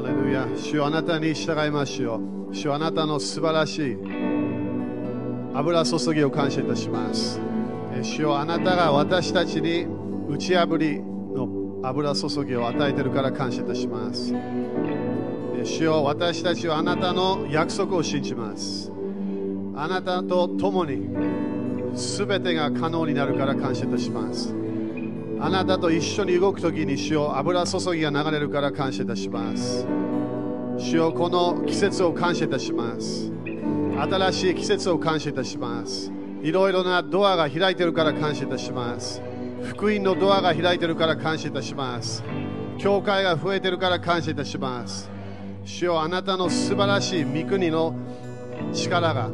ハレルヤ主あなたに従いましょう。主あなたの素晴らしい油注ぎを感謝いたします。え主よあなたが私たちに打ち破りの油注ぎを与えているから感謝いたします。主よ私たちはあなたの約束を信じます。あなたと共に全てが可能になるから感謝いたします。あなたと一緒に動くときに主よ油注ぎが流れるから感謝いたします。主よこの季節を感謝いたします。新しい季節を感謝いたします。いろいろなドアが開いてるから感謝いたします。福音のドアが開いてるから感謝いたします。教会が増えてるから感謝いたします。主よあなたの素晴らしい御国の力が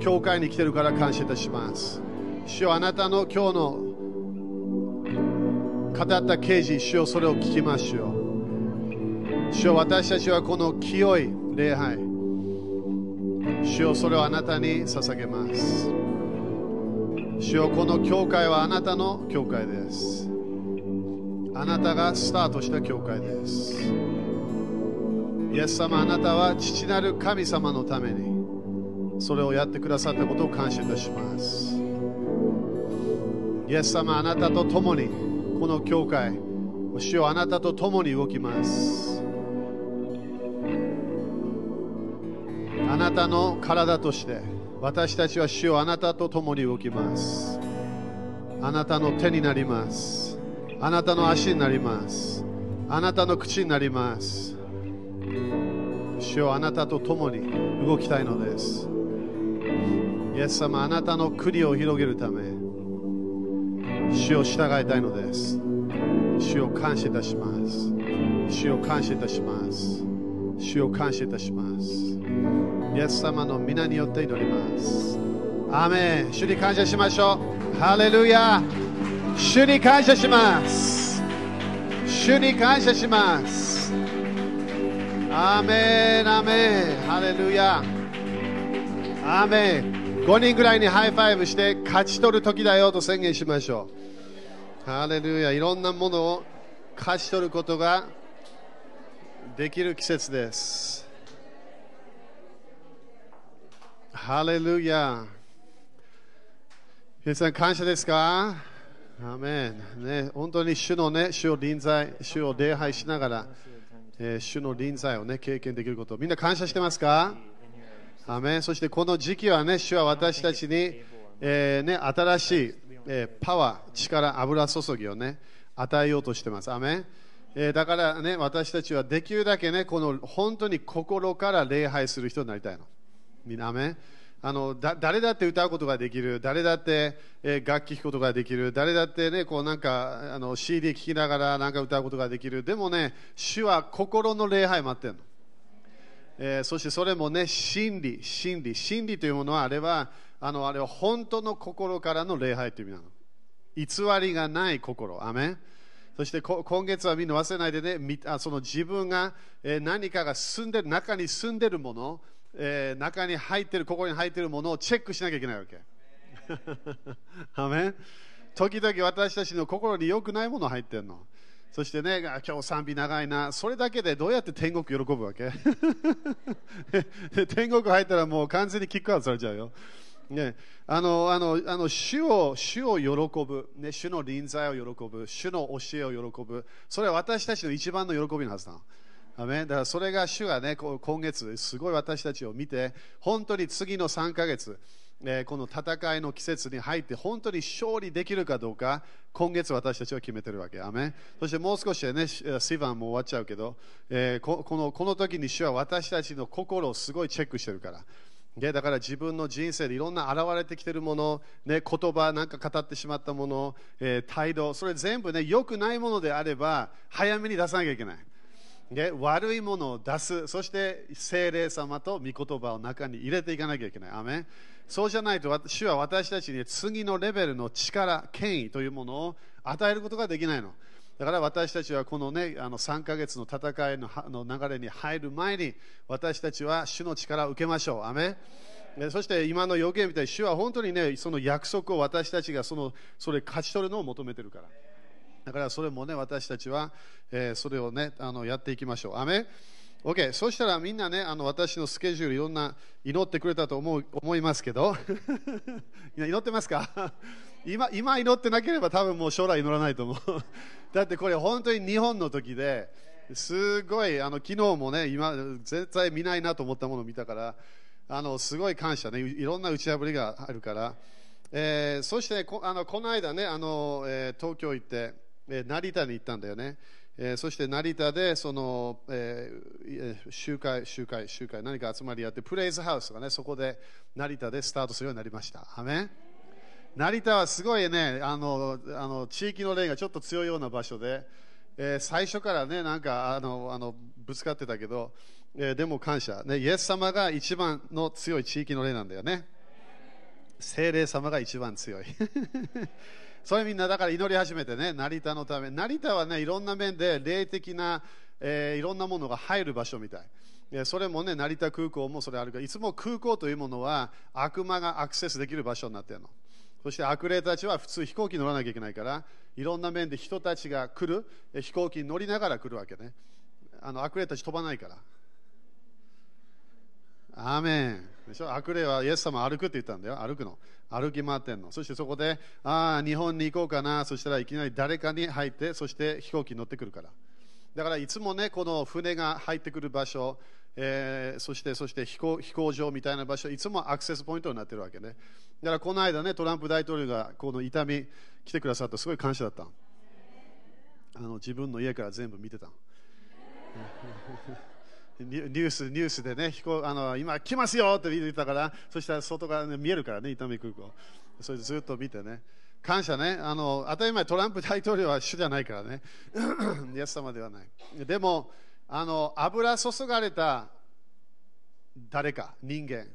教会に来てるから感謝いたします。主よあなたの今日の語った刑事主よそれを聞きましょう。主よ私たちはこの清い礼拝。主よそれをあなたに捧げます。主よこの教会はあなたの教会です。あなたがスタートした教会です。イエス様あなたは父なる神様のためにそれをやってくださったことを感謝いたします。イエス様あなたと共にこの教会主よあなたと共に動きます。あなたの体として私たちは主よあなたと共に動きます。あなたの手になります。あなたの足になります。あなたの口になります。主よあなたと共に動きたいのです。イエス様あなたの国を広げるため主を従いたいのです。主を感謝いたします。主を感謝いたします。主を感謝いたします。イエス様の皆によって祈ります。アーメン。主に感謝しましょう。ハレルヤ。主に感謝します。主に感謝します。アーメン。アーメン。ハレルヤ。アーメン。5人ぐらいに high five して勝ち取る時だよと宣言しましょう。ハレルヤいろんなものを勝ち取ることができる季節です。ハレルヤ皆さん感謝ですか？アメン、ね、本当に主のね、主を臨在、主を礼拝しながら、えー、主の臨在をね、経験できること、みんな感謝してますか？アメンそしてこの時期はね、主は私たちに、えー、ね、新しい、えー、パワー、力、油注ぎをね、与えようとしてます。アメンえー、だからね、私たちはできるだけね、この本当に心から礼拝する人になりたいの。みんな、アメあのだ誰だって歌うことができる、誰だって、えー、楽器弾くことができる、誰だってね、こうなんかあの CD 聴きながらなんか歌うことができる。でもね、主は心の礼拝待ってるの。えー、そしてそれもね、真理、真理、真理というものは、あれは、あのあれは本当の心からの礼拝という意味なの。偽りがない心。アメそして今月はみんな忘れないでね、その自分が何かが住んでる、中に住んでるもの、えー、中に入ってる、ここに入ってるものをチェックしなきゃいけないわけ。アメン時々私たちの心に良くないもの入ってるの。そしてね、今日賛美長いな、それだけでどうやって天国喜ぶわけ？天国入ったらもう完全にキックアウトされちゃうよ。ね、あのあのあの主を主を喜ぶ、ね、主の臨在を喜ぶ、主の教えを喜ぶ、それは私たちの一番の喜びのはずだ。アメだからそれが主がね、今月、すごい私たちを見て、本当に次の3ヶ月、えこの戦いの季節に入って、本当に勝利できるかどうか、今月私たちは決めてるわけ。アメそしてもう少しでね、シヴァンも終わっちゃうけど、えー、ここのこの時に主は私たちの心をすごいチェックしてるから。でだから自分の人生でいろんな現れてきているもの、ね、言葉なんか語ってしまったもの、えー、態度それ全部ね良くないものであれば早めに出さなきゃいけない。で悪いものを出すそして精霊様と御言葉を中に入れていかなきゃいけない。アメそうじゃないと主は私たちに次のレベルの力権威というものを与えることができないの。だから私たちはこの,、ね、あの3ヶ月の戦いの流れに入る前に私たちは主の力を受けましょう。アメそして今の予言みたいに主は本当にねその約束を私たちがそのそれ勝ち取るのを求めてるから。だからそれもね私たちは、えー、それをねあのやっていきましょう。アメ OK、そしたらみんなね、あの私のスケジュール、いろんな祈ってくれたと思う思いますけど、祈ってますか？今今祈ってなければ多分もう将来祈らないと思う。だってこれ本当に日本の時ですごい、あの昨日もね、今絶対見ないなと思ったものを見たから、あのすごい感謝ね、いろんな打ち破りがあるから。えー、そしてこあのこの間ね、あのえー、東京行って、えー、成田に行ったんだよね。えー、そして成田でその、えー、集会、集会、集会、何か集まりやって、プレイズハウスがね、そこで成田でスタートするようになりました。アメ成田はすごいね、あのあの地域の霊がちょっと強いような場所で、えー、最初からね、なんかあのあのぶつかってたけど、えー、でも感謝、ね、イエス様が一番の強い地域の霊なんだよね。精霊様が一番強い。それみんなだから祈り始めてね、成田のため。成田はね、いろんな面で霊的な、えー、いろんなものが入る場所みたい。それもね、成田空港もそれあるから、いつも空港というものは悪魔がアクセスできる場所になってるの。そして悪霊たちは普通飛行機乗らなきゃいけないから、いろんな面で人たちが来る、飛行機に乗りながら来るわけね。あの悪霊たち飛ばないから。アーメン。でしょ？悪霊はイエス様歩くって言ったんだよ。歩くの。歩き回ってんの。そしてそこで、ああ、日本に行こうかな。そしたらいきなり誰かに入って、そして飛行機に乗ってくるから。だからいつもね、この船が入ってくる場所、えー、そしてそして飛行飛行場みたいな場所、いつもアクセスポイントになってるわけね。だからこの間ね、トランプ大統領がこの痛み来てくださったすごい感謝だった。あの自分の家から全部見てた。ニュースニュースでね、飛行あの今来ますよって言ったから、そしたら外側、ね、見えるからね、伊丹空港。それでずっと見てね。感謝ねあの、当たり前、トランプ大統領は主じゃないからね、イエス様ではない。でも、あの油注がれた誰か、人間、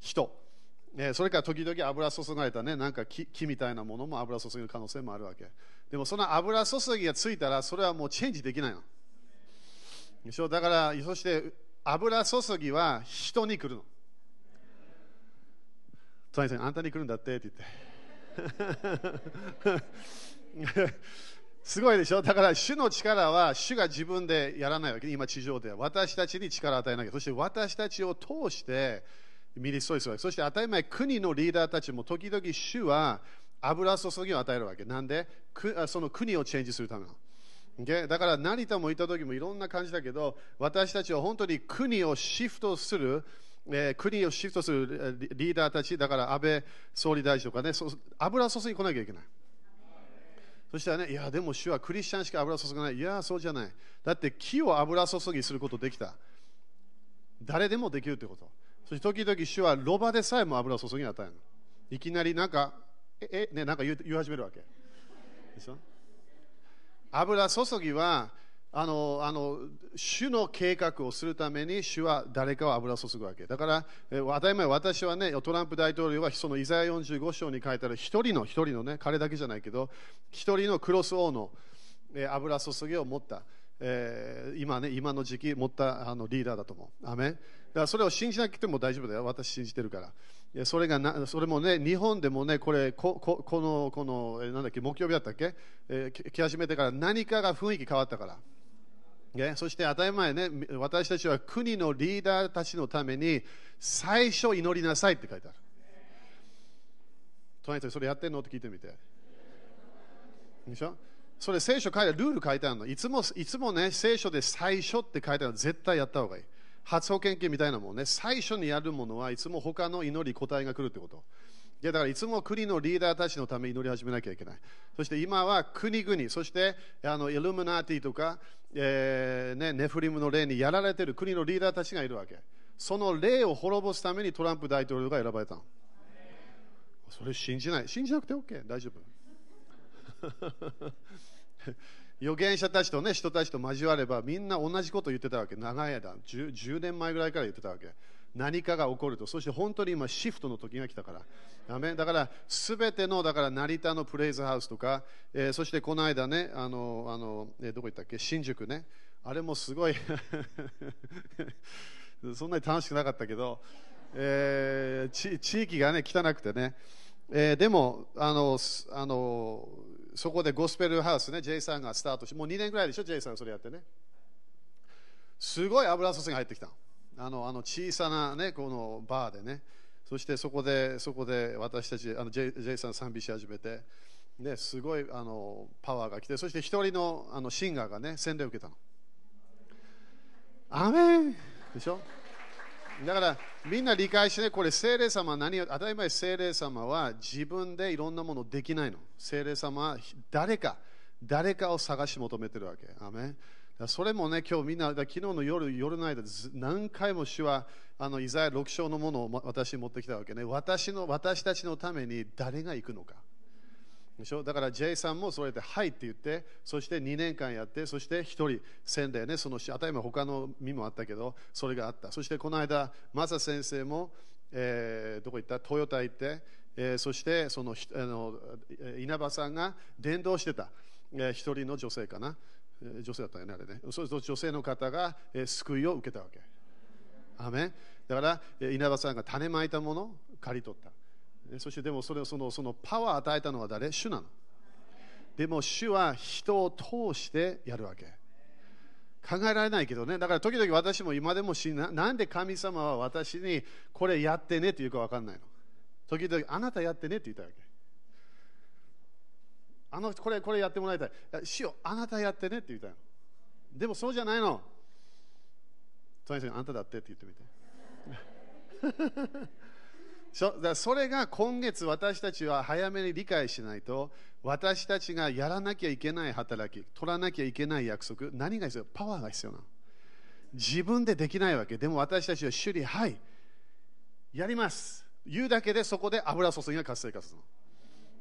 人、えそれから時々油注がれたね、なんか木木みたいなものも油注ぐ可能性もあるわけ。でもその油注ぎがついたら、それはもうチェンジできないの。でしょ？だから、そして油注ぎは人に来るの。隣さん、あんたに来るんだってって言って。すごいでしょ？だから主の力は主が自分でやらないわけ。今地上では。私たちに力を与えなきゃ。そして私たちを通してミリストリするわけ。そして当たり前国のリーダーたちも時々主は油注ぎを与えるわけ。なんで？その国をチェンジするための。だから成田もいた時もいろんな感じだけど私たちは本当に国をシフトする、えー、国をシフトするリーダーたちだから安倍総理大臣とかね油注ぎ来なきゃいけない。そしたらねいやでも主はクリスチャンしか油注がない。いやそうじゃない。だって木を油注ぎすることできた。誰でもできるってこと。そして時々主はロバでさえも油注ぎ与えるいきなりなんかええねなんか言う言い始めるわけ。でしょ？油注ぎはあのあの主の計画をするために主は誰かを油注ぐわけ。だから当たり前私はねトランプ大統領はそのイザヤ45章に書いてある一人の一人のね彼だけじゃないけど一人のクロス王の油注ぎを持った、えー、今ね今の時期持ったあのリーダーだと思う。アメだからそれを信じなくても大丈夫だよ私信じてるからそれがなそれもね日本でもねこれこここのこのえなんだっけ木曜日だったっけ、えー、来始めてから何かが雰囲気変わったから。ね、そして当たり前ね、私たちは国のリーダーたちのために最初祈りなさいって書いてある。隣人それやってんの？って聞いてみて。でしょ？それ聖書書いてある、ルール書いてあるの。いつもいつもね、聖書で最初って書いてあるの絶対やった方がいい。発保険金みたいなもんね、最初にやるものはいつも他の祈り、答えが来るってこと。いやだからいつも国のリーダーたちのために祈り始めなきゃいけない。そして今は国々、そしてあのイルミナティとか、えーね、ネフリムの例にやられている国のリーダーたちがいるわけ。その例を滅ぼすためにトランプ大統領が選ばれたの。それ信じない。信じなくて OK。大丈夫。預言者たちとね、人たちと交われば、みんな同じことを言ってたわけ。長い間10、10年前ぐらいから言ってたわけ。何かが起こると。そして本当に今、シフトの時が来たから。だから、すべての、だから成田のプレイズハウスとか、えー、そしてこの間ね、あの、あの、えー、どこ行ったっけ、新宿ね。あれもすごい そんなに楽しくなかったけど、えー、地域がね、汚くてね。えー、でもあのあの、そこでゴスペルハウスね、J さんがスタートして、もう2年ぐらいでしょ、J さんそれやってね。すごい油注ぎが入ってきたあのあの小さな、ね、このバーでね。そしてそこでそこで私たちあのジェイさん賛美し始めて、ね、すごいあのパワーが来てそして一人のあのシンガーがね洗礼を受けたの。アメン！でしょ？だからみんな理解してね、これ聖霊様は何を、当たり前聖霊様は自分でいろんなものできないの。聖霊様は誰か、誰かを探し求めてるわけ。アメそれもね、今日みんな、昨日の夜、夜の間、何回も主は、あのイザヤ6章のものを私に持ってきたわけね。私の、私たちのために誰が行くのか。でしょ？だから J さんもそれで「はい」って言ってそして2年間やってそして1人宣礼ねその当たり前他の身もあったけどそれがあった。そしてこの間マサ先生も、えー、どこ行った？トヨタ行って、えー、そしてそのあの稲葉さんが伝道してた、えー、1人の女性かな。女性だったよねあれね。そうすると女性の方が、えー、救いを受けたわけ。アメだから稲葉さんが種まいたものを刈り取った。そしてでもそれそのそのパワーを与えたのは誰？主なの。でも主は人を通してやるわけ。考えられないけどね。だから時々私も今でもしななんで神様は私にこれやってねって言うか分かんないの。時々あなたやってねって言ったわけ。あのこれこれやってもらいたい。主よあなたやってねって言ったの。でもそうじゃないの。隣にあんただってって言ってみて。それが今月私たちは早めに理解しないと私たちがやらなきゃいけない働き取らなきゃいけない約束何が必要？パワーが必要なの。自分でできないわけ。でも私たちは主にはいやります。言うだけでそこで油注ぎが活性化するの。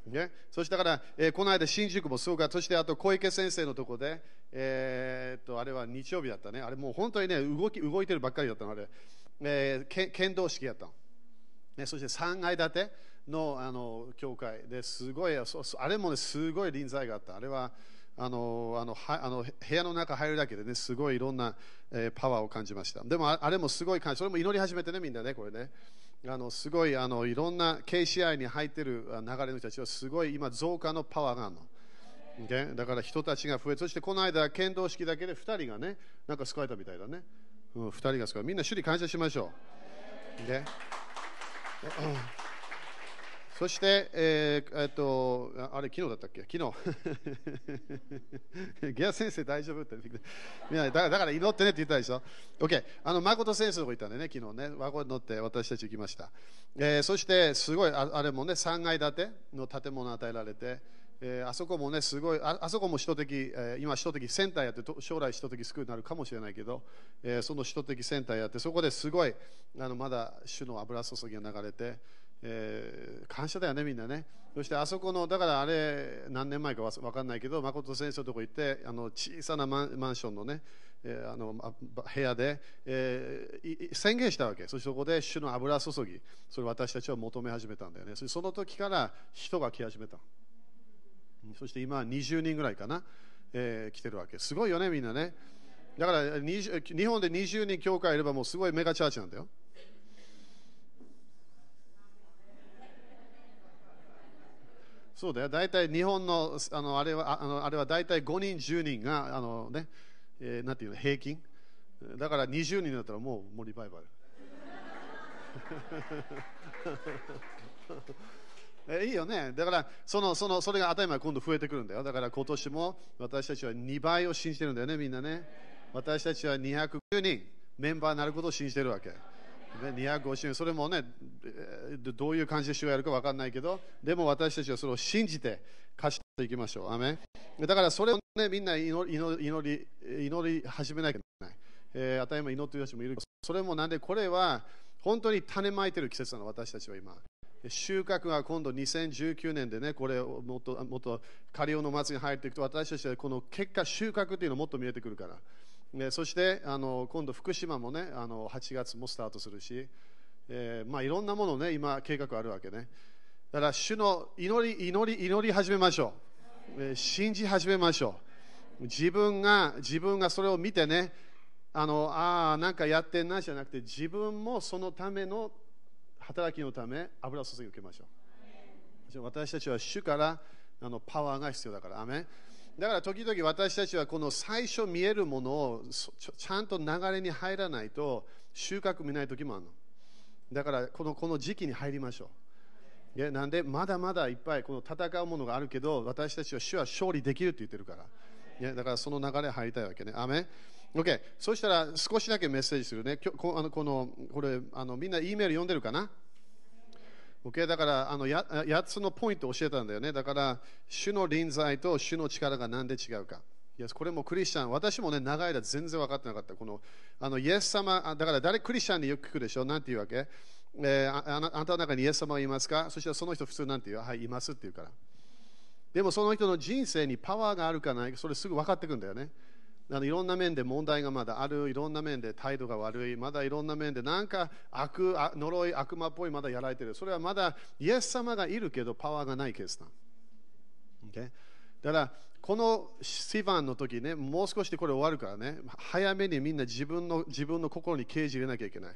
ね、そしてだから、えー、この間、新宿もすごかった、そしてあと小池先生のとこで、えー、っとあれは日曜日だったね、あれもう本当にね動き動いてるばっかりだったの、あれ、えー、剣道式やったの。ね、そして3階建てのあの教会ですごいあれも、ね、すごい臨在があったあれはあのあのはあの部屋の中入るだけでねすごいいろんな、えー、パワーを感じましたでもあれもすごい感じそれも祈り始めてねみんなねこれねあのすごいあのいろんな KCI に入っている流れの人たちはすごい今増加のパワーがあるの。Okay? だから人たちが増えそしてこの間剣道式だけで2人がねなんか救われたみたいだね、うん、2人が救われみんな主に感謝しましょう、okay? そして、えー、えっと、あれ、昨日だったっけ？昨日。ギア先生大丈夫ってだからだから祈ってねって言ったでしょ？OK。あの、誠先生のとこ行ったんでね、昨日ね、ワゴン乗って私たち行きました。えー、そして、すごいあ、あれもね、3階建ての建物与えられて、えー、あそこもね、すごい、ああそこも首都的、えー、今、首都的センターやって、将来首都的スクールになるかもしれないけど、えー、その首都的センターやって、そこですごい、あのまだ主の油注ぎが流れて、えー、感謝だよね、みんなね。そしてあそこの、だからあれ、何年前か分かんないけど、誠先生のとこ行って、あの小さなマンマンションのね、えー、あの部屋で、えー、宣言したわけ。そしてそこで主の油注ぎ、それ私たちは求め始めたんだよね。その時から人が来始めた。そして今20人ぐらいかな、えー、来てるわけ。すごいよね、みんなね。だから日本で20人教会いればもうすごいメガチャーチなんだよ。そうだよ、大体日本のあのあれはあのあれは大体5人、10人があの、ねえー、なんていうの平均。だから20人だったらもうもうリバイバル。いいよね。だからそのそのそれが当たり前今度増えてくるんだよ。だから今年も私たちは2倍を信じてるんだよね、みんなね。私たちは250人メンバーになることを信じてるわけ。250人、それもね、どういう感じで主がやるか分かんないけど、でも私たちはそれを信じて貸していきましょう。アメだからそれをね、みんな祈り祈り祈り始めなきゃいけない。えー、当たり前祈ってる人もいるけど、それもなんでこれは本当に種まいてる季節なの、私たちは今。収穫が今度2019年でね、これをもっともっとカリオの祭りに入っていくと、私たちはこの結果、収穫というのもっと見えてくるから。ね、そしてあの今度、福島もね、あの8月もスタートするし、えーまあ、いろんなものね、今、計画あるわけね。だから、主の祈り、祈り、祈り始めましょう。えー、信じ始めましょう。自分が、自分がそれを見てね、あのああ、なんかやってんなじゃなくて、自分もそのための働きのため油注ぎを受けましょう。私たちは主からあのパワーが必要だから。アメだから時々私たちはこの最初見えるものをちゃんと流れに入らないと収穫見ない時もあるの。だからこのこの時期に入りましょう。いやなんでまだまだいっぱいこの戦うものがあるけど私たちは主は勝利できるって言ってるから。だからその流れ入りたいわけね。アメ OK。そしたら少しだけメッセージするね。こあのこのこれあのみんな E メール読んでるかな？OK、だからあのや8つのポイントを教えたんだよね。だから、主の臨在と主の力が何で違うか。いやこれもクリスチャン、私もね、長い間全然分かってなかった。このあのイエス様、だから誰クリスチャンによく聞くでしょ、なんて言うわけ、えー、ああなたの中にイエス様はいますか？そしたらその人普通なんて言う？はい、いますって言うから。でもその人の人生にパワーがあるかないか、それすぐ分かってくんだよね。あのいろんな面で問題がまだある、いろんな面で態度が悪い、まだいろんな面でなんか悪呪い、悪魔っぽいまだやられてる。それはまだイエス様がいるけどパワーがないケースだ。Okay? だからこのシファンの時ね、もう少しでこれ終わるからね、早めにみんな自分の自分の心に刑事入れなきゃいけない。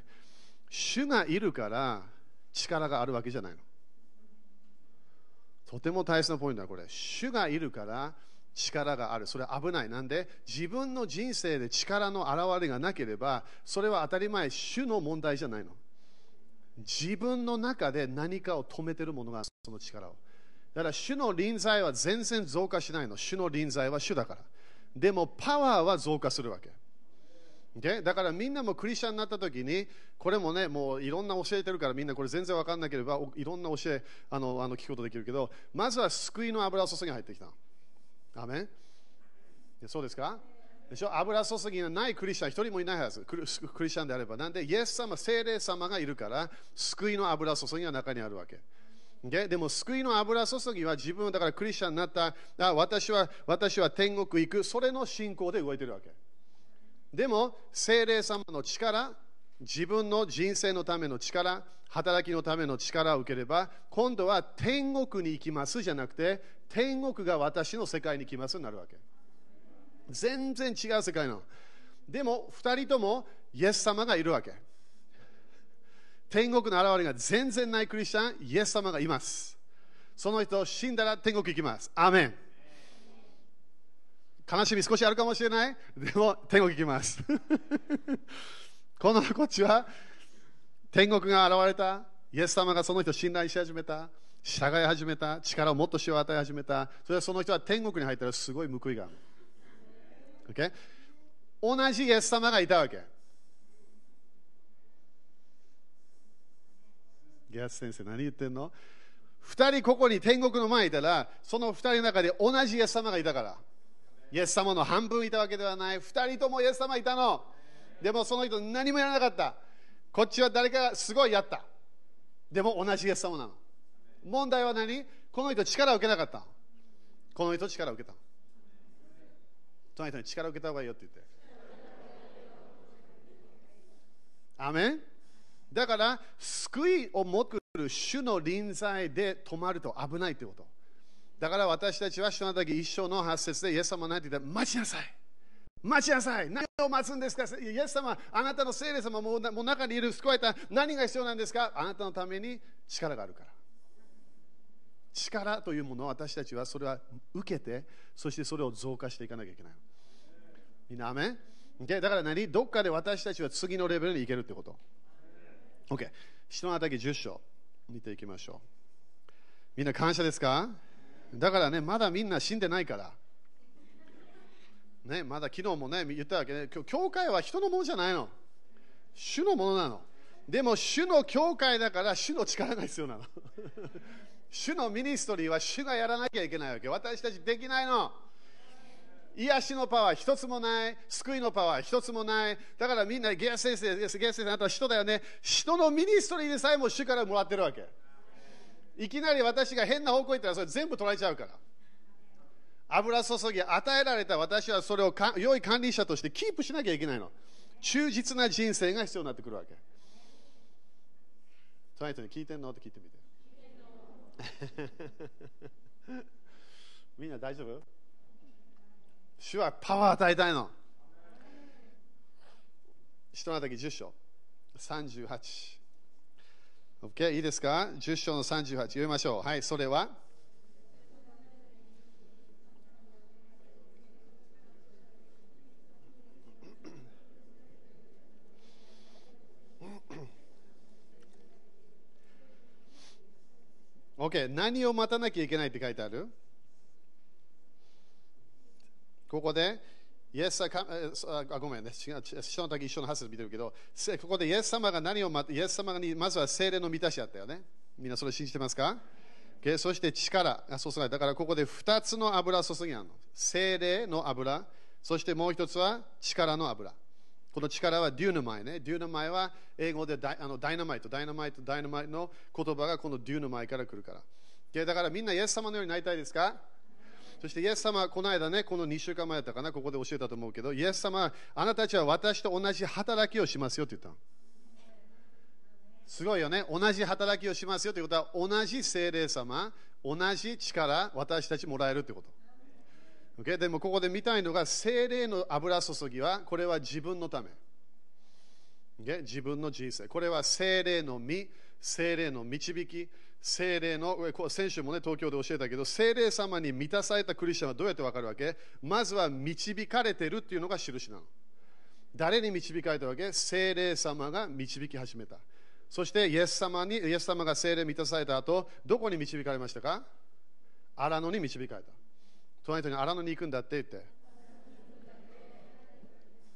主がいるから力があるわけじゃないの。とても大切なポイントだ、これ。主がいるから力がある。それは危ない。なんで自分の人生で力の現れがなければ、それは当たり前、主の問題じゃないの。自分の中で何かを止めてるものがその力を。だから主の臨在は全然増加しないの。主の臨在は主だから。でもパワーは増加するわけ。Okay? だからみんなもクリスチャンになった時に、これもね、もういろんな教えてるからみんなこれ全然分かんなければいろんな教えあのあの聞くことできるけど、まずは救いの油注ぎが入ってきたの。アメンそうですか？でしょ？油注ぎがないクリスチャン一人もいないはず。クリスチャンであれば。なんでイエス様聖霊様がいるから救いの油注ぎが中にあるわけ。ででも救いの油注ぎは自分はだからクリスチャンになったあ私は私は天国行く。それの信仰で動いてるわけ。でも聖霊様の力自分の人生のための力働きのための力を受ければ今度は天国に行きますじゃなくて天国が私の世界に来ますになるわけ。全然違う世界なの。でも2人ともイエス様がいるわけ。天国の現れが全然ないクリスチャンイエス様がいます。その人死んだら天国行きます。アメン。悲しみ少しあるかもしれない。でも天国行きます。このこっちは天国が現れた。イエス様がその人を信頼し始めた。従い始めた。力をもっとしを与え始めた。それはその人は天国に入ったらすごい報いがある、okay? 同じイエス様がいたわけ。ゲアス先生何言ってんの？2人ここに天国の前にいたらその2人の中で同じイエス様がいたから。イエス様の半分いたわけではない。2人ともイエス様いたの。でもその人何もやらなかった。こっちは誰かがすごいやった。でも同じイエス様なの。問題は何？この人力を受けなかった。この人力を受けた。その人に力を受けた方がいいよって言って。アメン？だから救いを持ってくる主の臨在で止まると危ないということ。だから私たちは主の時一生の発節でイエス様なんて言ったら待ちなさい。待ちなさい。何を待つんですか？イエス様あなたの聖霊様ももう中にいる救われた。何が必要なんですか？あなたのために力があるから。力というものを私たちはそれは受けてそしてそれを増加していかなきゃいけない。みんなアメン？だから何？どっかで私たちは次のレベルに行けるってこと。OK 人の畑10章見ていきましょう。みんな感謝ですか？だからねまだみんな死んでないから。ね、まだ昨日もね言ったわけね。教会は人のものじゃないの。主のものなの。でも主の教会だから主の力が必要なの。主の ministry は主がやらなきゃいけないわけ。私たちできないの。癒しのパワー一つもない。救いのパワー一つもない。だからみんなゲア先生ゲア先生あなたは人だよね。人の ministry でさえも主からもらってるわけ。いきなり私が変な方向行ったらそれ全部取られちゃうから。油注ぎ与えられた私はそれを良い管理者としてキープしなきゃいけないの。忠実な人生が必要になってくるわけ。トライトに聞いてんの？って聞いてみて。みんな大丈夫？主はパワー与えたいの。人の時10章。38 OK いいですか？10章の38読みましょう。はい。それは OK、何を待たなきゃいけないって書いてある？ここで、イエスかあごめんね、違う人の時一緒の発見てるけど、ここでイエス様が何を待って、イエス様にまずは精霊の満たしあったよね。みんなそれ信じてますか、okay? そして力が注がれだからここで2つの油注ぎあるの。精霊の油、そしてもう一つは力の油。この力はデューナマイね。デューナマイは英語でダイあのダイナマイト、ダイナマイト、ダイナマイトの言葉がこのデューナマイから来るから。だからみんなイエス様のようになりたいですか？そしてイエス様はこの間ね、この2週間前だったかな、ここで教えたと思うけど、イエス様はあなたたちは私と同じ働きをしますよって言ったすごいよね。同じ働きをしますよということは、同じ精霊様、同じ力、私たちもらえるということ。Okay? でもここで見たいのが、精霊の油注ぎは、これは自分のため。Okay? 自分の人生。これは精霊の実、精霊の導き、精霊の、先週もね、東京で教えたけど、精霊様に満たされたクリスチャンはどうやってわかるわけ？まずは導かれてるっていうのが印なの。誰に導かれたわけ？精霊様が導き始めた。そしてイエス様に、イエス様が精霊満たされた後、どこに導かれましたか？荒野に導かれた。隣の人に荒野に行くんだって言って。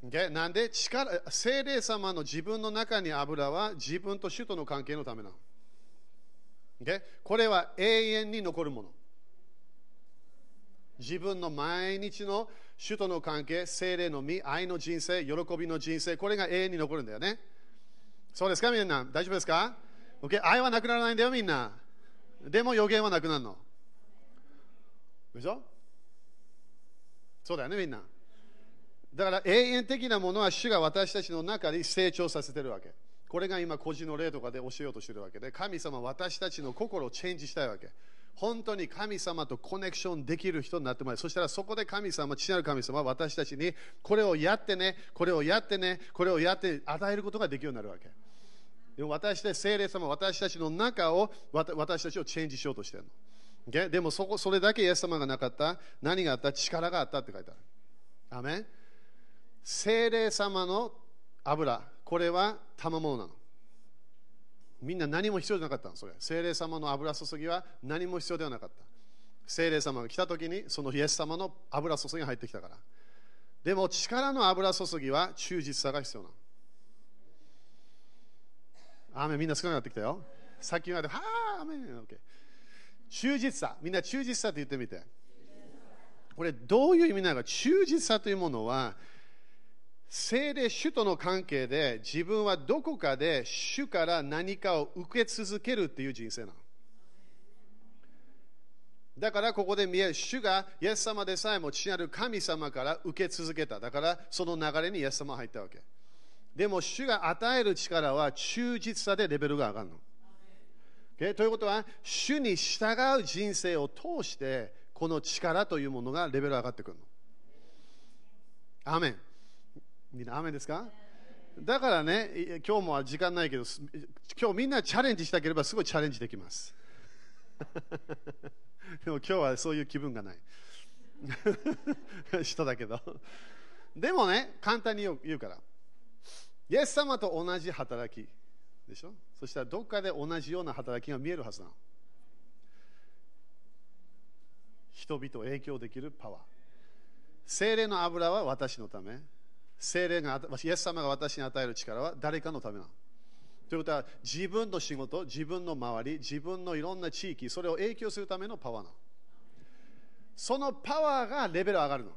o なんで力精霊様の自分の中に油は自分と主との関係のためなの。o これは永遠に残るもの。自分の毎日の主との関係、精霊の実、愛の人生、喜びの人生、これが永遠に残るんだよね。そうですかみんな大丈夫ですか、okay? 愛はなくならないんだよみんな。でも予言はなくなるの。でしょそうだよねみんな。だから永遠的なものは主が私たちの中に成長させてるわけ。これが今、個人の例とかで教えようとしてるわけで、神様私たちの心をチェンジしたいわけ。本当に神様とコネクションできる人になってもらう。そしたらそこで神様、父なる神様は私たちにこれをやってね、これをやってね、これをやって与えることができるようになるわけ。でも私たち、聖霊様私たちの中を、私たちをチェンジしようとしてるの。でもそこ、それだけイエス様がなかった、何があった？力があったって書いてある。アメン聖霊様の油、これは賜物なの。みんな何も必要じゃなかったの、それ。聖霊様の油注ぎは何も必要ではなかった。聖霊様が来た時に、そのイエス様の油注ぎが入ってきたから。でも力の油注ぎは忠実さが必要なの。雨みんな少なくなってきたよ。さっきまで、はあ、雨、OK。忠実さ、みんな忠実さって言ってみて。これどういう意味なのか、忠実さというものは、聖霊主との関係で自分はどこかで主から何かを受け続けるっていう人生なの。だからここで見える主がイエス様でさえも父なる神様から受け続けた。だからその流れにイエス様入ったわけ。でも主が与える力は忠実さでレベルが上がるの。Okay? ということは、主に従う人生を通して、この力というものがレベル上がってくるの。アメン。みんな、アメンですか？だからね、今日も時間ないけど、今日みんなチャレンジしたければすごいチャレンジできます。でも今日はそういう気分がない。人だけど。でもね、簡単に言うから。イエス様と同じ働きでしょ？そしたらどっかで同じような働きが見えるはずなの。人々を影響できるパワー。精霊の油は私のため。精霊が、イエス様が私に与える力は誰かのためなの。ということは自分の仕事、自分の周り、自分のいろんな地域、それを影響するためのパワーなの。そのパワーがレベル上がるの。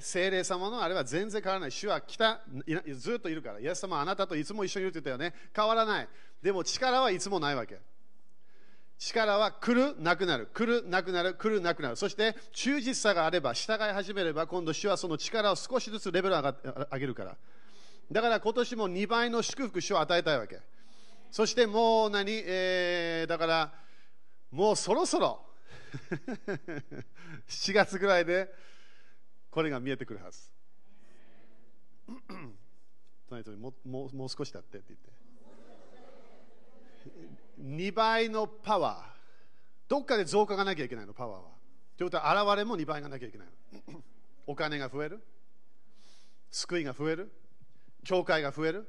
精霊様のあれは全然変わらない。主は来た、ずっといるから。イエス様はあなたといつも一緒にいるって言ったよね。変わらない。でも力はいつもないわけ。力は来る、なくなる。来る、なくなる。来る、なくなる。そして忠実さがあれば、従い始めれば、今度主はその力を少しずつレベルを上げるから。だから今年も2倍の祝福主を与えたいわけ。そしてもう何、えー、だから、もうそろそろ 7月ぐらいで、これが見えてくるはず。隣人にもももう少しだってって言って。2倍のパワー。どっかで増加がなきゃいけないの、パワーは。ということは、現れも2倍がなきゃいけない。お金が増える。救いが増える。教会が増える。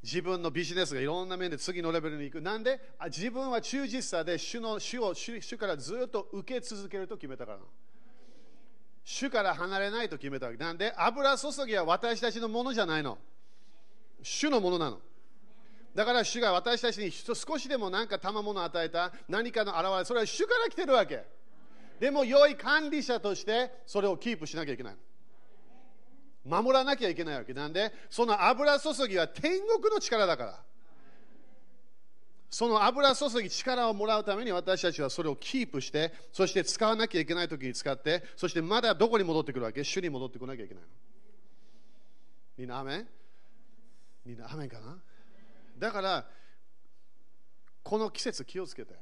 自分のビジネスがいろんな面で次のレベルに行く。なんで自分は忠実さで主の主を主主からずっと受け続けると決めたからなの主から離れないと決めたわけ。なんで？油注ぎは私たちのものじゃないの。主のものなの。だから主が私たちに少しでも何か賜物を与えた何かの現れ、それは主から来てるわけ。でも良い管理者としてそれをキープしなきゃいけない。守らなきゃいけないわけなんで、その油注ぎは天国の力だから。その油注ぎ、力をもらうために私たちはそれをキープして、そして使わなきゃいけないときに使って、そしてまだどこに戻ってくるわけ？主に戻ってこなきゃいけないの。みんな、アメン？みんな、アメンかな？だから、この季節気をつけて。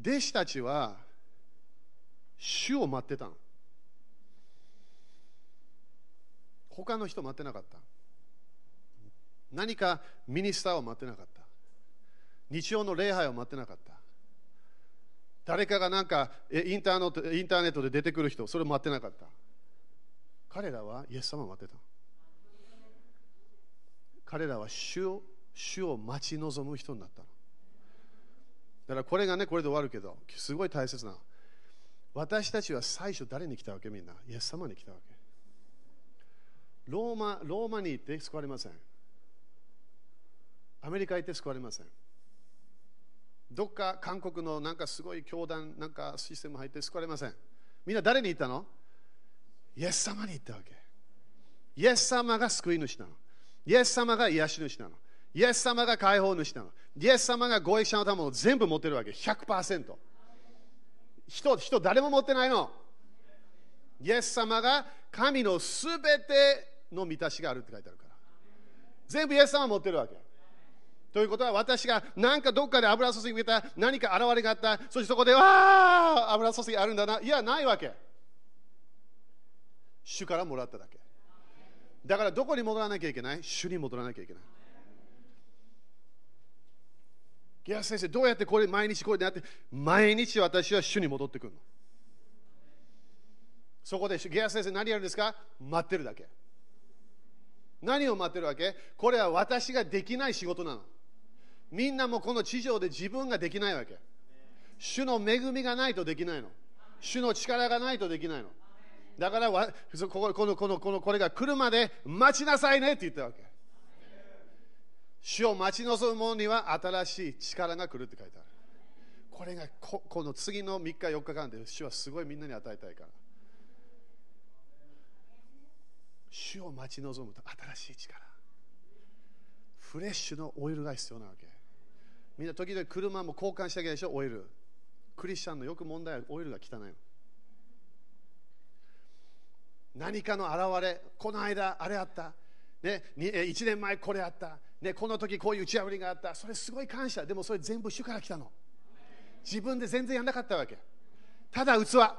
弟子たちは、主を待ってたの。他の人待ってなかった。何かミニスターを待ってなかった。日曜の礼拝を待ってなかった。誰かがなんかインターネットインターネットで出てくる人、それを待ってなかった。彼らはイエス様を待ってた。彼らは主を主を待ち望む人になった。だからこれがね、これで終わるけど、すごい大切な。私たちは最初誰に来たわけ？みんなイエス様に来たわけ。ローマローマに行って救われません。アメリカ行って救われません。どっか韓国のなんかすごい教団、なんかシステム入って救われません。みんな誰に行ったの？イエス様に行ったわけ。イエス様が救い主なの。イエス様が癒し主なの。イエス様が解放主なの。イエス様がご益者のためを全部持ってるわけ。100%。人、人誰も持ってないの。イエス様が神のすべての満たしがあるって書いてあるから。全部イエス様持ってるわけ。ということは私が何かどっかで油注ぎ受けた何か現れがあった。そしてそこでわあ油注ぎあるんだな。いやないわけ。主からもらっただけ。だからどこに戻らなきゃいけない？主に戻らなきゃいけない。ギア先生どうやってこれ毎日これでやって毎日私は主に戻ってくるの。そこでギア先生何やるんですか？待ってるだけ。何を待ってるわけ？これは私ができない仕事なの。みんなもこの地上で自分ができないわけ。主の恵みがないとできないの。主の力がないとできないの。だからわここのこのこのこれが来るまで待ちなさいねって言ったわけ。主を待ち望む者には新しい力が来るって書いてある。これがここの次の3日4日間で主はすごいみんなに与えたいから。主を待ち望むと新しい力。フレッシュのオイルが必要なわけ。みんな時々車も交換したけでしょ、オイル。クリスチャンのよく問題はオイルが汚いの。何かの現れ、この間あれあった、ね、1年前これあった、ね、この時こういう打ち破りがあった、それすごい感謝、でもそれ全部主から来たの。自分で全然やんなかったわけ。ただ器。だか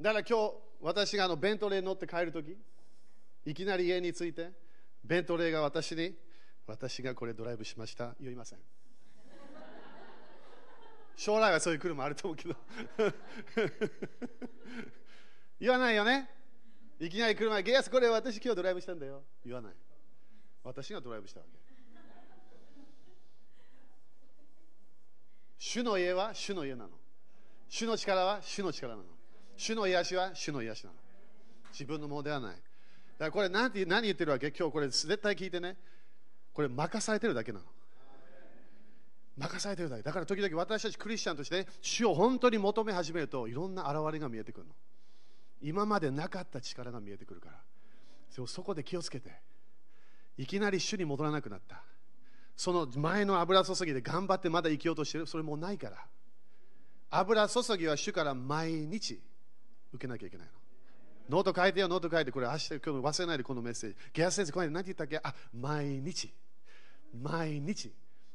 ら今日、私があのベントレーに乗って帰るとき、いきなり家に着いて、ベントレーが私に、私がこれドライブしました、言いません。将来はそういう車あると思うけど 言わないよね。いきなり車、ゲアスこれ私今日ドライブしたんだよ。言わない。私がドライブしたわけ。主の家は主の家なの。主の力は主の力なの。主の癒しは主の癒しなの。自分のものではない。だからこれ何て何言ってるわけ？今日これ絶対聞いてね。これ任されてるだけなの。任されてるだけ。だから時々私たちクリスチャンとして、ね、主を本当に求め始めるといろんな現れが見えてくるの。今までなかった力が見えてくるから。そこで気をつけて。いきなり主に戻らなくなった。その前の油注ぎで頑張ってまだ生きようとしてる。それもうないから。油注ぎは主から毎日受けなきゃいけないの。ノート書いてよ、ノート書いて、これ明日、今日忘れないでこのメッセージ。ゲア先生、これ何て言ったっけ？あ、毎日。毎日。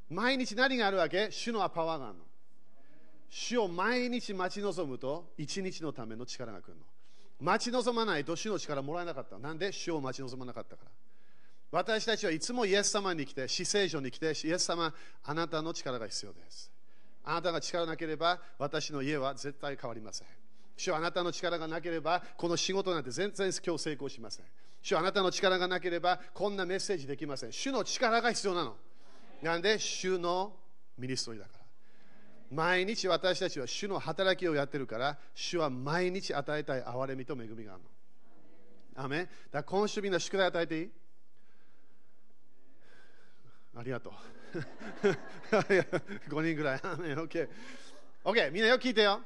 毎日何があるわけ？主のパワーがあるの。主を毎日待ち望むと、一日のための力が来るの。待ち望まないと主の力もらえなかった。なんで主を待ち望まなかったから？私たちはいつもイエス様に来て、死聖所に来て、イエス様、あなたの力が必要です。あなたが力なければ、私の家は絶対変わりません。主はあなたの力がなければ、この仕事なんて全然今日成功しません。主はあなたの力がなければ、こんなメッセージできません。主の力が必要なの。なんで、主のミニストリーだから。毎日私たちは主の働きをやってるから、主は毎日与えたい憐れみと恵みがあるの。アメだ今週みんな宿題与えていい？ありがとう。5人ぐらい。OK。OK。みんなよく聞いてよ。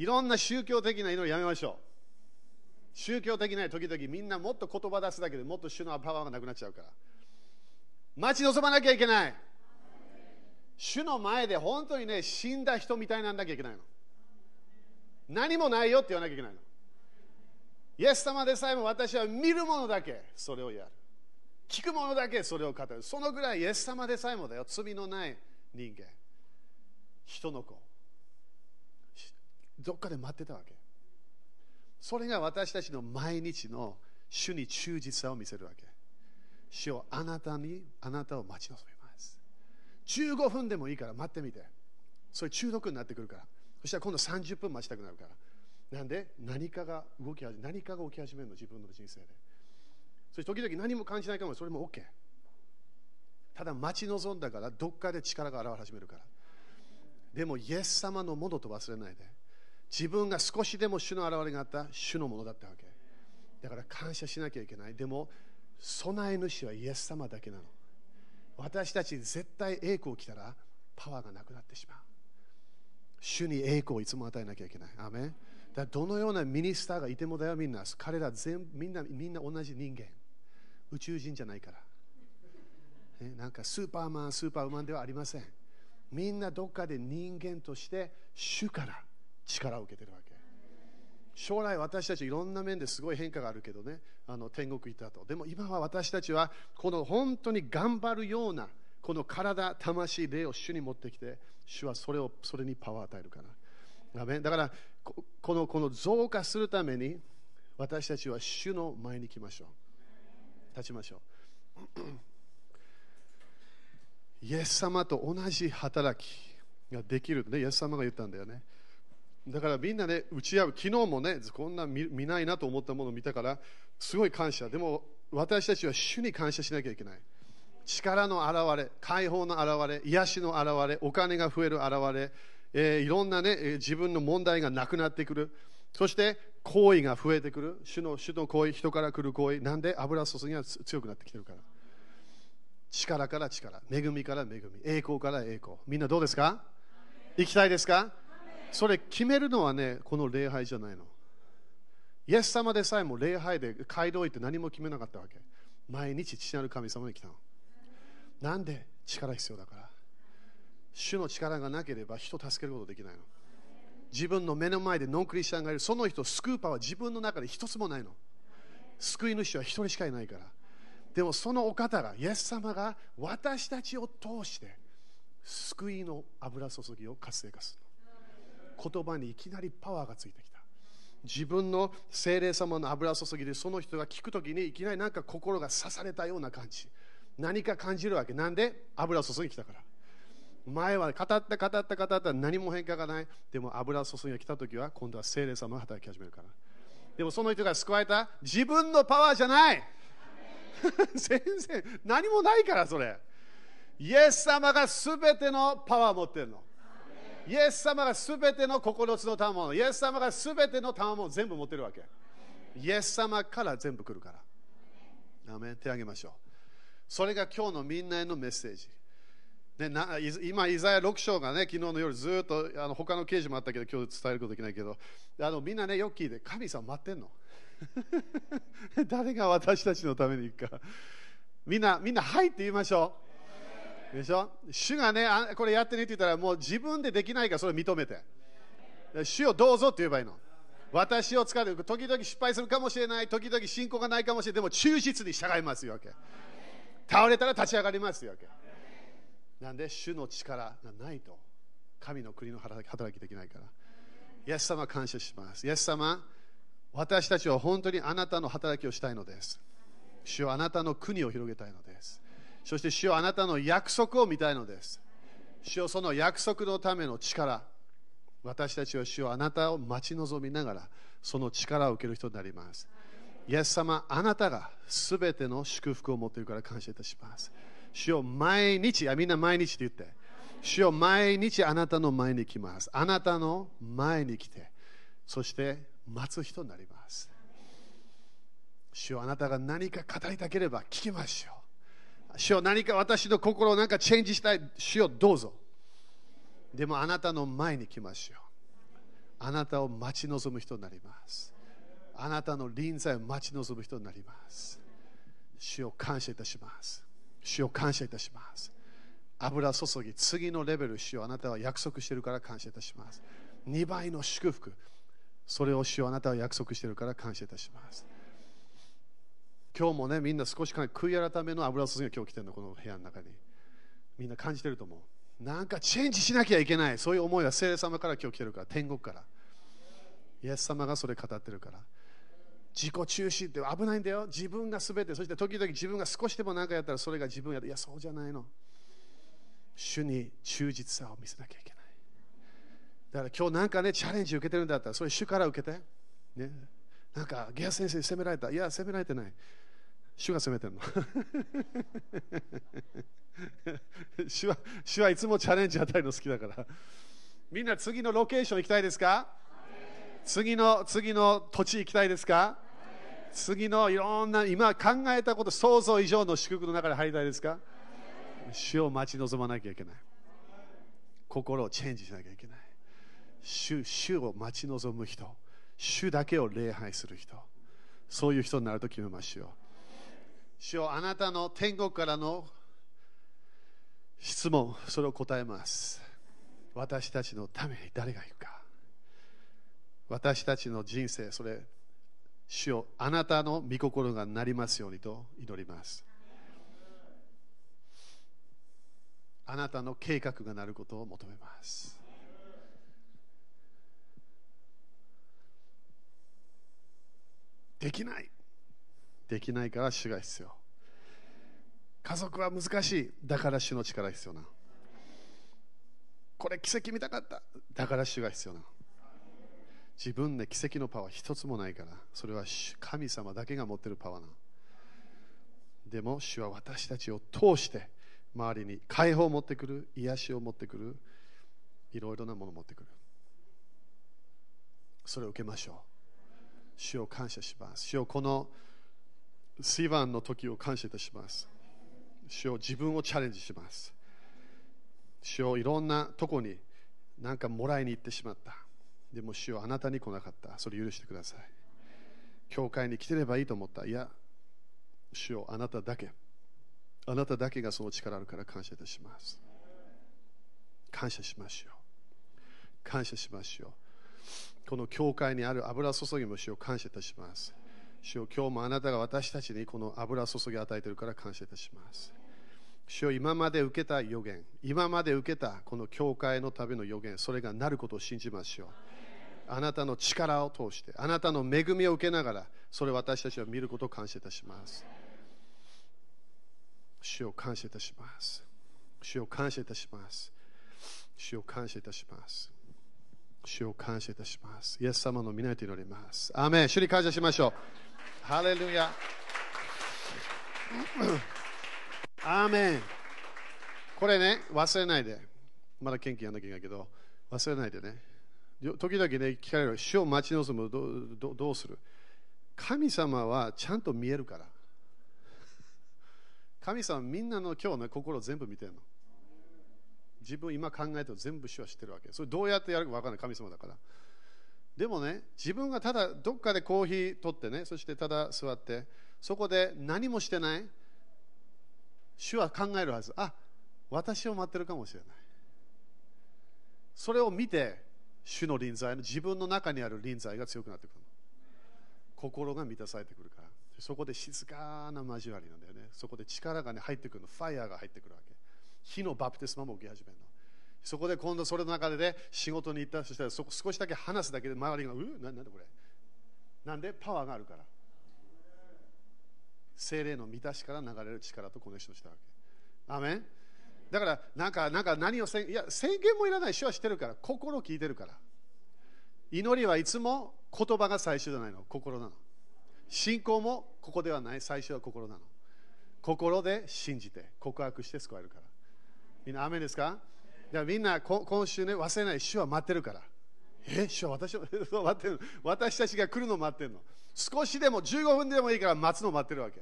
いろんな宗教的な祈りやめましょう。宗教的な時々みんなもっと言葉出すだけでもっと主のパワーがなくなっちゃうから。待ち望まなきゃいけない。主の前で本当にね、死んだ人みたいになんなきゃいけないの。何もないよって言わなきゃいけないの。イエス様でさえも私は見るものだけそれをやる。聞くものだけそれを語る。そのぐらいイエス様でさえもだよ。罪のない人間。人の子。どっかで待ってたわけ。それが私たちの毎日の主に忠実さを見せるわけ。主をあなたに、あなたを待ち望みます。15分でもいいから待ってみて。それ中毒になってくるから。そしたら今度30分待ちたくなるから。なんで？何かが動き始め、何かが起き始めるの、自分の人生で。そして時々何も感じないかもそれも OK。ただ待ち望んだからどっかで力が現れ始めるから。でもイエス様のものと忘れないで。自分が少しでも主の現れがあった主のものだったわけ。だから感謝しなきゃいけない。でも備え主はイエス様だけなの。私たち絶対栄光来たらパワーがなくなってしまう。主に栄光をいつも与えなきゃいけない。アメだどのようなミニスターがいてもだよみんな。彼ら全みんなみんな同じ人間。宇宙人じゃないから。えなんかスーパーマン、スーパーウーマンではありません。みんなどっかで人間として主から力を受けてるわけ。将来私たちいろんな面ですごい変化があるけどね、あの天国行ったと。でも今は私たちはこの本当に頑張るようなこの体、魂、霊を主に持ってきて、主はそれをそれにパワーを与えるから。だからこのこの増加するために私たちは主の前に来ましょう。立ちましょう。イエス様と同じ働きができるね、イエス様が言ったんだよね。だからみんなね、打ち合う、昨日もね、こんな見ないなと思ったものを見たから、すごい感謝。でも私たちは主に感謝しなきゃいけない。力の現れ、解放の現れ、癒しの現れ、お金が増える現れ、えー、いろんなね、自分の問題がなくなってくる。そして行為が増えてくる。主の主の行為、人から来る行為。なんで油注ぎが強くなってきてるから。力から力、恵みから恵み、栄光から栄光。みんなどうですか？行きたいですか？それ決めるのはね、この礼拝じゃないの。イエス様でさえも礼拝で街道行って何も決めなかったわけ。毎日父なる神様に来たの。なんで力必要だから。主の力がなければ人を助けることできないの。自分の目の前でノンクリスチャンがいる、その人を救うパーは自分の中で一つもないの。救い主は一人しかいないから。でもそのお方が、イエス様が私たちを通して救いの油注ぎを活性化するの。言葉にいきなりパワーがついてきた。自分の精霊様の油注ぎでその人が聞くときにいきなりなんか心が刺されたような感じ。何か感じるわけ。なんで？油注ぎ来たから。前は語った語った語った何も変化がない。でも油注ぎが来たときは今度は精霊様が働き始めるから。でもその人が救われた自分のパワーじゃない 全然何もないからそれ。イエス様がすべてのパワーを持ってるの。イエス様がすべての9つの賜物、イエス様がすべての賜物を全部持ってるわけ。イエス様から全部来るから。アメ手あげましょう。それが今日のみんなへのメッセージ。ね、な今、イザヤ6章がね、昨日の夜ずっとあの他の刑事もあったけど、今日伝えることできないけど、あのみんなね、よく聞いて、神様待ってんの 誰が私たちのために行くか。みんな、みんな、はいって言いましょう。でしょ？主がね、これやってねって言ったら、もう自分でできないからそれ認めて。主をどうぞって言えばいいの。私を使って、時々失敗するかもしれない、時々信仰がないかもしれない、でも忠実に従いますよけ。倒れたら立ち上がりますよけ。なんで主の力がないと神の国の働きできないから。イエス様感謝します。イエス様、私たちは本当にあなたの働きをしたいのです。主はあなたの国を広げたいのです。そして主はあなたの約束を見たいのです。主はその約束のための力、私たちは主よあなたを待ち望みながらその力を受ける人になります。イエス様あなたがすべての祝福を持っているから感謝いたします。主よ毎日あみんな毎日って言って。主よ毎日あなたの前に来ます。あなたの前に来てそして待つ人になります。主よあなたが何か語りたければ聞きましょう。主よ何か私の心をなんかチェンジしたい。主よどうぞ。でもあなたの前に来ましょう。あなたを待ち望む人になります。あなたの臨在を待ち望む人になります。主を感謝いたします。主を感謝いたします。油注ぎ次のレベル主をあなたは約束しているから感謝いたします。2倍の祝福。それを主をあなたは約束しているから感謝いたします。今日もねみんな少し悔い改めの油注ぎが今日来てるのこの部屋の中に。みんな感じてると思う。なんかチェンジしなきゃいけない。そういう思いは聖霊様から今日来てるから天国から。イエス様がそれ語ってるから。自己中心って危ないんだよ。自分が全て。そして時々自分が少しでも何かやったらそれが自分やいやそうじゃないの。主に忠実さを見せなきゃいけない。だから今日なんかねチャレンジ受けてるんだったらそれ主から受けて。ね。なんかゲア先生に責められた。いや責められてない。主が責めてるの。主は主はいつもチャレンジ与えるの好きだから。みんな次のロケーション行きたいですか？次の次の土地行きたいですか？次のいろんな今考えたこと想像以上の祝福の中で入りたいですか？主を待ち望まなきゃいけない。心をチェンジしなきゃいけない。主主を待ち望む人。主だけを礼拝する人。そういう人になると決めましょう主よあなたの天国からの質問それを答えます。私たちのために誰がいるか。私たちの人生それ主よあなたの御心がなりますようにと祈ります。あなたの計画がなることを求めます。できない。できないから主が必要。家族は難しい。だから主の力必要な。これ奇跡見たかった。だから主が必要な。自分で奇跡のパワー一つもないから。それは神様だけが持ってるパワーな。でも主は私たちを通して周りに解放を持ってくる。癒しを持ってくる。いろいろなものを持ってくる。それを受けましょう。主を感謝します。主をこのシワンの時を感謝いたします主を自分をチャレンジします主をいろんなとこに何かもらいに行ってしまったでも主はあなたに来なかった。それ許してください。教会に来てればいいと思った。いや、主よあなただけ。あなただけがその力あるから感謝いたします。感謝しましょう。感謝しましょう。この教会にある油注ぎも主を感謝いたします。主よ今日もあなたが私たちにこの油注ぎ与えているから感謝いたします。主よ今まで受けた予言、今まで受けたこの教会のための予言、それがなることを信じましょう。あなたの力を通して、あなたの恵みを受けながら、それを私たちは見ることを感謝いたします。主を感謝いたします。主を感謝いたします。主を感謝いたします。主を感謝いたします。イエス様の皆と祈ります。アーメン主に感謝しましょう。ハレルヤ。アーメンこれね、忘れないで。まだ元気やんなきゃいけないけど、忘れないでね。時々ね、聞かれる、死を待ち望むどどどうする？神様はちゃんと見えるから。神様みんなの今日の心全部見てるの。自分今考えて全部主は知ってるわけ。それどうやってやるか分からない神様だから。でもね、自分がただどっかでコーヒー取ってね、そしてただ座って、そこで何もしてない、主は考えるはず。あ、私を待ってるかもしれない。それを見て、主の臨在の自分の中にある臨在が強くなってくる心が満たされてくるから。そこで静かな交わりなんだよね。そこで力が、ね、入ってくるの。ファイヤーが入ってくるわけ。火のバプテスマも受け始めるの。そこで今度それの中で、ね、仕事に行ったそしたらそこ少しだけ話すだけで周りがう？ななんでこれ。なんで？パワーがあるから。精霊の満たしから流れる力とコネクションしたわけ。アメン？だからなんかなんか何を宣いや宣言もいらない。主はしてるから。心を聞いてるから。祈りはいつも言葉が最初じゃないの、心なの。信仰もここではない、最初は心なの。心で信じて、告白して救われるから。みんな、雨ですか？じゃみんな今週ね、忘れない、主は待ってるから。え、主は私を 待ってる私たちが来るの待ってるの。少しでも15分でもいいから待つの待ってるわけ。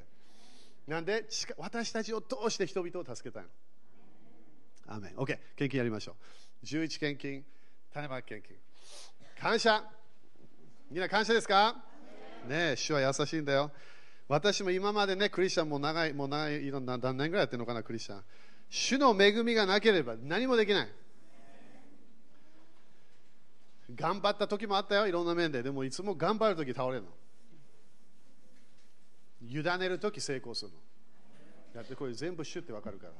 なんで、私たちを通して人々を助けたいの。アメン。OK、献金やりましょう。11献金、種まき献金。感謝。みんな感謝ですか？ねえ主は優しいんだよ。私も今までね、クリスチャンも長い、もう長い、何年ぐらいやってるのかな、クリスチャン。主の恵みがなければ何もできない。頑張った時もあったよ、いろんな面で。でもいつも頑張る時倒れるの。委ねる時成功するの。だってこれ全部主ってわかるから。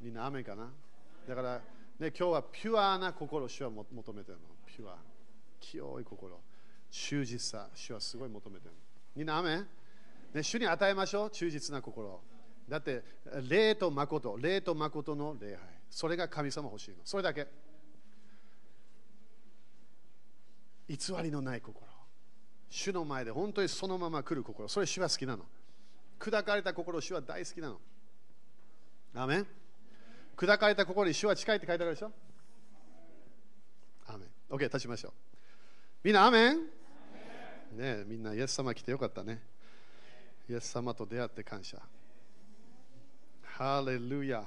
みんな雨かなだから、ね、今日はピュアな心を主は求めてるの。ピュア。清い心。忠実さ。主はすごい求めてるの。みんな雨ね、主に与えましょう、忠実な心だって、霊と誠、霊と誠の礼拝。それが神様欲しいの。それだけ。偽りのない心。主の前で本当にそのまま来る心。それ主は好きなの。砕かれた心、主は大好きなの。アメン砕かれた心に主は近いって書いてあるでしょアメン。OK、立ちましょう。みんな、アメン？ねみんな、イエス様来てよかったね。イエス様と出会って感謝。ハレルヤ。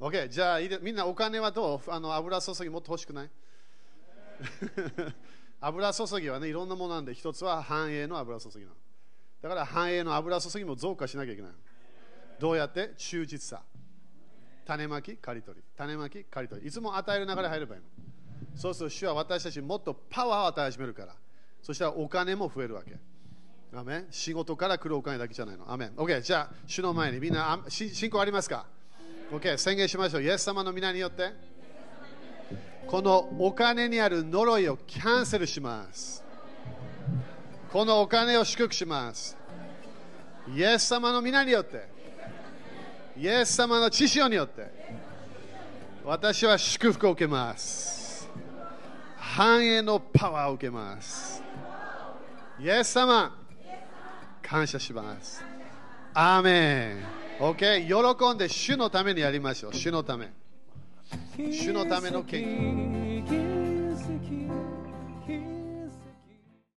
OK、じゃあみんなお金はどう？あの油注ぎもっと欲しくない？油注ぎはね、いろんなものなんで、一つは繁栄の油注ぎなの。だから繁栄の油注ぎも増加しなきゃいけない。どうやって？忠実さ。種まき、刈り取り。種まき、刈り取り。いつも与える流れ入ればいいの。そうすると主は私たちにもっとパワーを与え始めるから。そしたらお金も増えるわけ。アメ仕事から来るお金だけじゃないの。アメン。OK、じゃあ、主の前にみんな信仰ありますか ?OK、宣言しましょう。イエス様の皆によって。このお金にある呪いをキャンセルします。このお金を祝福します。イエス様の皆によって、イエス様の知識によって、私は祝福を受けます。繁栄のパワーを受けます。イエス様、感謝します。アーメン。OK、喜んで主のためにやりましょう。主のため。主のための献金